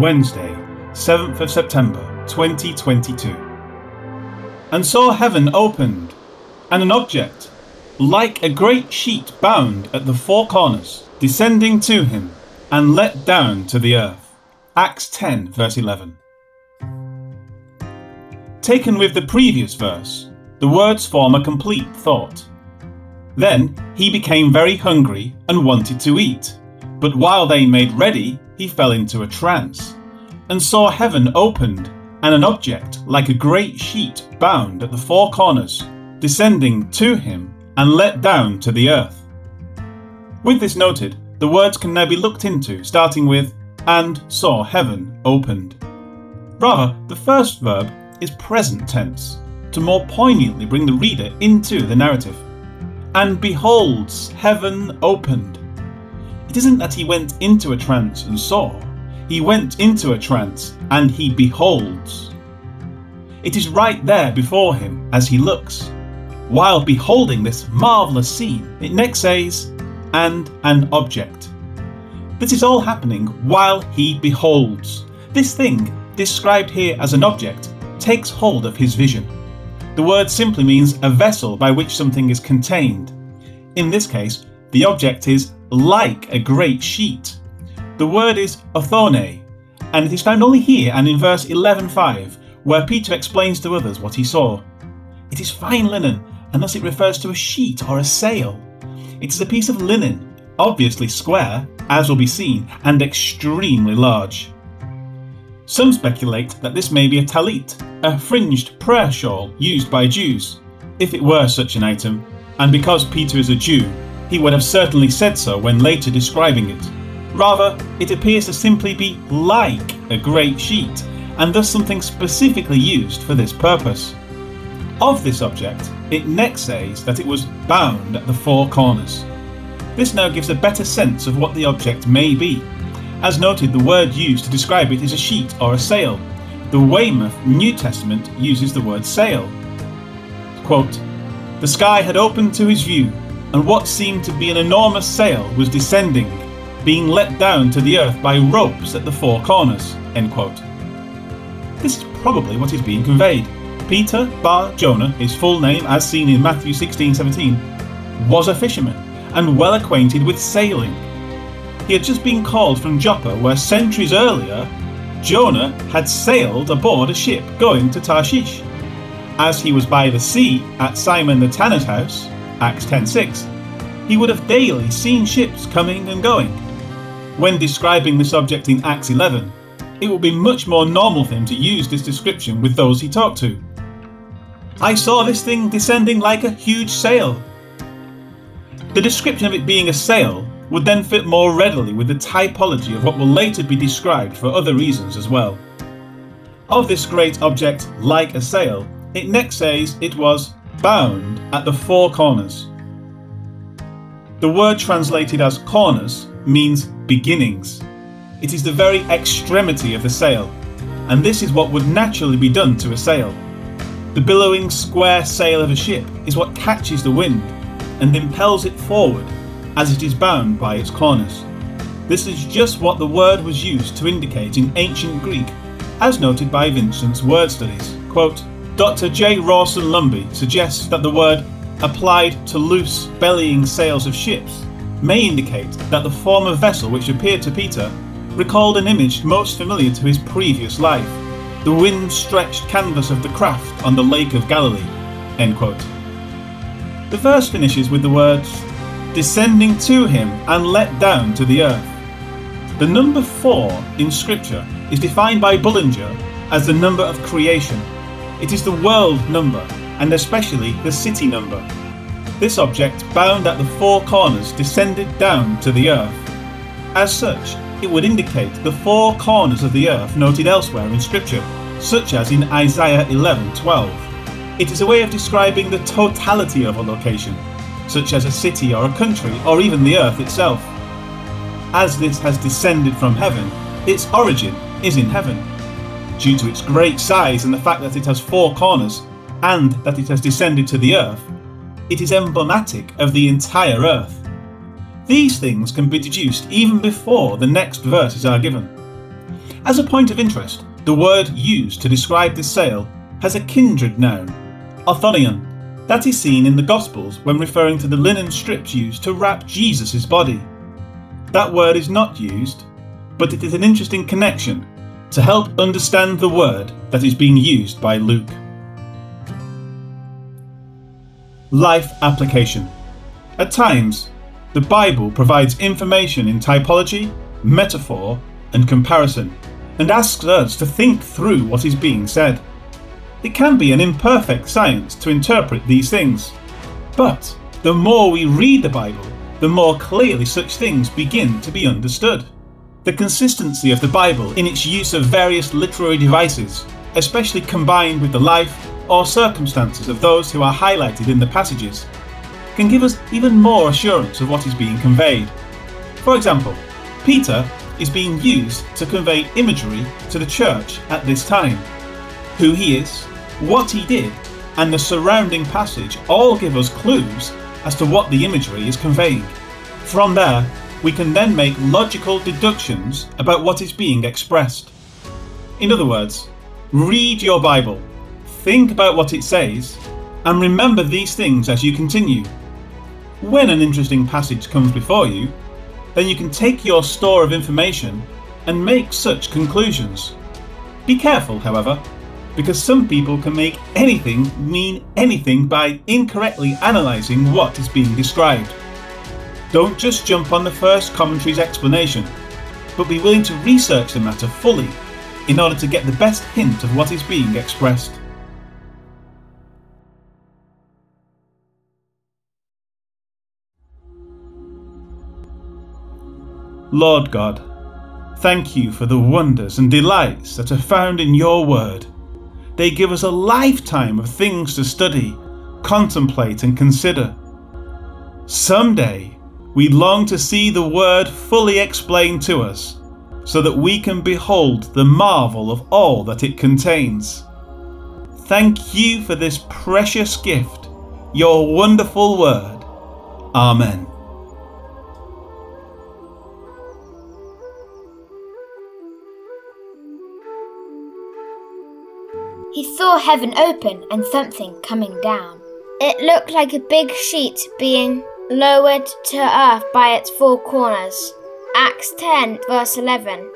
Wednesday, 7th of September 2022. And saw heaven opened, and an object, like a great sheet bound at the four corners, descending to him, and let down to the earth. Acts 10, verse 11. Taken with the previous verse, the words form a complete thought. Then he became very hungry and wanted to eat. But while they made ready, he fell into a trance, and saw heaven opened, and an object like a great sheet bound at the four corners, descending to him and let down to the earth. With this noted, the words can now be looked into, starting with, and saw heaven opened. Rather, the first verb is present tense, to more poignantly bring the reader into the narrative. And beholds heaven opened it isn't that he went into a trance and saw, he went into a trance and he beholds. It is right there before him as he looks. While beholding this marvellous scene, it next says, and an object. This is all happening while he beholds. This thing, described here as an object, takes hold of his vision. The word simply means a vessel by which something is contained. In this case, the object is like a great sheet. The word is othone, and it is found only here and in verse 11.5, where Peter explains to others what he saw. It is fine linen, and thus it refers to a sheet or a sail. It is a piece of linen, obviously square, as will be seen, and extremely large. Some speculate that this may be a talit, a fringed prayer shawl used by Jews, if it were such an item, and because Peter is a Jew, he would have certainly said so when later describing it. Rather, it appears to simply be like a great sheet, and thus something specifically used for this purpose. Of this object, it next says that it was bound at the four corners. This now gives a better sense of what the object may be. As noted, the word used to describe it is a sheet or a sail. The Weymouth New Testament uses the word sail. Quote, the sky had opened to his view, and what seemed to be an enormous sail was descending, being let down to the earth by ropes at the four corners. This is probably what is being conveyed. Peter Bar Jonah, his full name as seen in Matthew 16:17, was a fisherman and well acquainted with sailing. He had just been called from Joppa, where centuries earlier Jonah had sailed aboard a ship going to Tarshish. As he was by the sea at Simon the tanner's house, Acts 10:6, he would have daily seen ships coming and going. When describing the subject in Acts 11, it would be much more normal for him to use this description with those he talked to. I saw this thing descending like a huge sail. The description of it being a sail would then fit more readily with the typology of what will later be described for other reasons as well. Of this great object, like a sail, it next says it was bound at the four corners. The word translated as corners means beginnings. It is the very extremity of the sail, and this is what would naturally be done to a sail. The billowing square sail of a ship is what catches the wind and impels it forward as it is bound by its corners. This is just what the word was used to indicate in ancient Greek, as noted by Vincent's word studies. Quote, Dr. J. Rawson Lumby suggests that the word applied to loose, bellying sails of ships may indicate that the form of vessel which appeared to Peter recalled an image most familiar to his previous life the wind stretched canvas of the craft on the Lake of Galilee. The verse finishes with the words, descending to him and let down to the earth. The number four in Scripture is defined by Bullinger as the number of creation it is the world number, and especially the city number. This object, bound at the four corners, descended down to the earth. As such, it would indicate the four corners of the earth noted elsewhere in Scripture, such as in Isaiah 11:12. It is a way of describing the totality of a location, such as a city or a country or even the earth itself. As this has descended from heaven, its origin is in heaven due to its great size and the fact that it has four corners and that it has descended to the earth, it is emblematic of the entire earth. These things can be deduced even before the next verses are given. As a point of interest, the word used to describe this sail has a kindred noun, othonion, that is seen in the Gospels when referring to the linen strips used to wrap Jesus' body. That word is not used, but it is an interesting connection to help understand the word that is being used by Luke. Life application. At times, the Bible provides information in typology, metaphor, and comparison, and asks us to think through what is being said. It can be an imperfect science to interpret these things, but the more we read the Bible, the more clearly such things begin to be understood. The consistency of the Bible in its use of various literary devices, especially combined with the life or circumstances of those who are highlighted in the passages, can give us even more assurance of what is being conveyed. For example, Peter is being used to convey imagery to the church at this time. Who he is, what he did, and the surrounding passage all give us clues as to what the imagery is conveying. From there, we can then make logical deductions about what is being expressed. In other words, read your Bible, think about what it says, and remember these things as you continue. When an interesting passage comes before you, then you can take your store of information and make such conclusions. Be careful, however, because some people can make anything mean anything by incorrectly analysing what is being described. Don't just jump on the first commentary's explanation, but be willing to research the matter fully in order to get the best hint of what is being expressed. Lord God, thank you for the wonders and delights that are found in your word. They give us a lifetime of things to study, contemplate, and consider. Someday, we long to see the word fully explained to us, so that we can behold the marvel of all that it contains. Thank you for this precious gift, your wonderful word. Amen. He saw heaven open and something coming down. It looked like a big sheet being lowered to earth by its four corners. Acts 10, verse 11.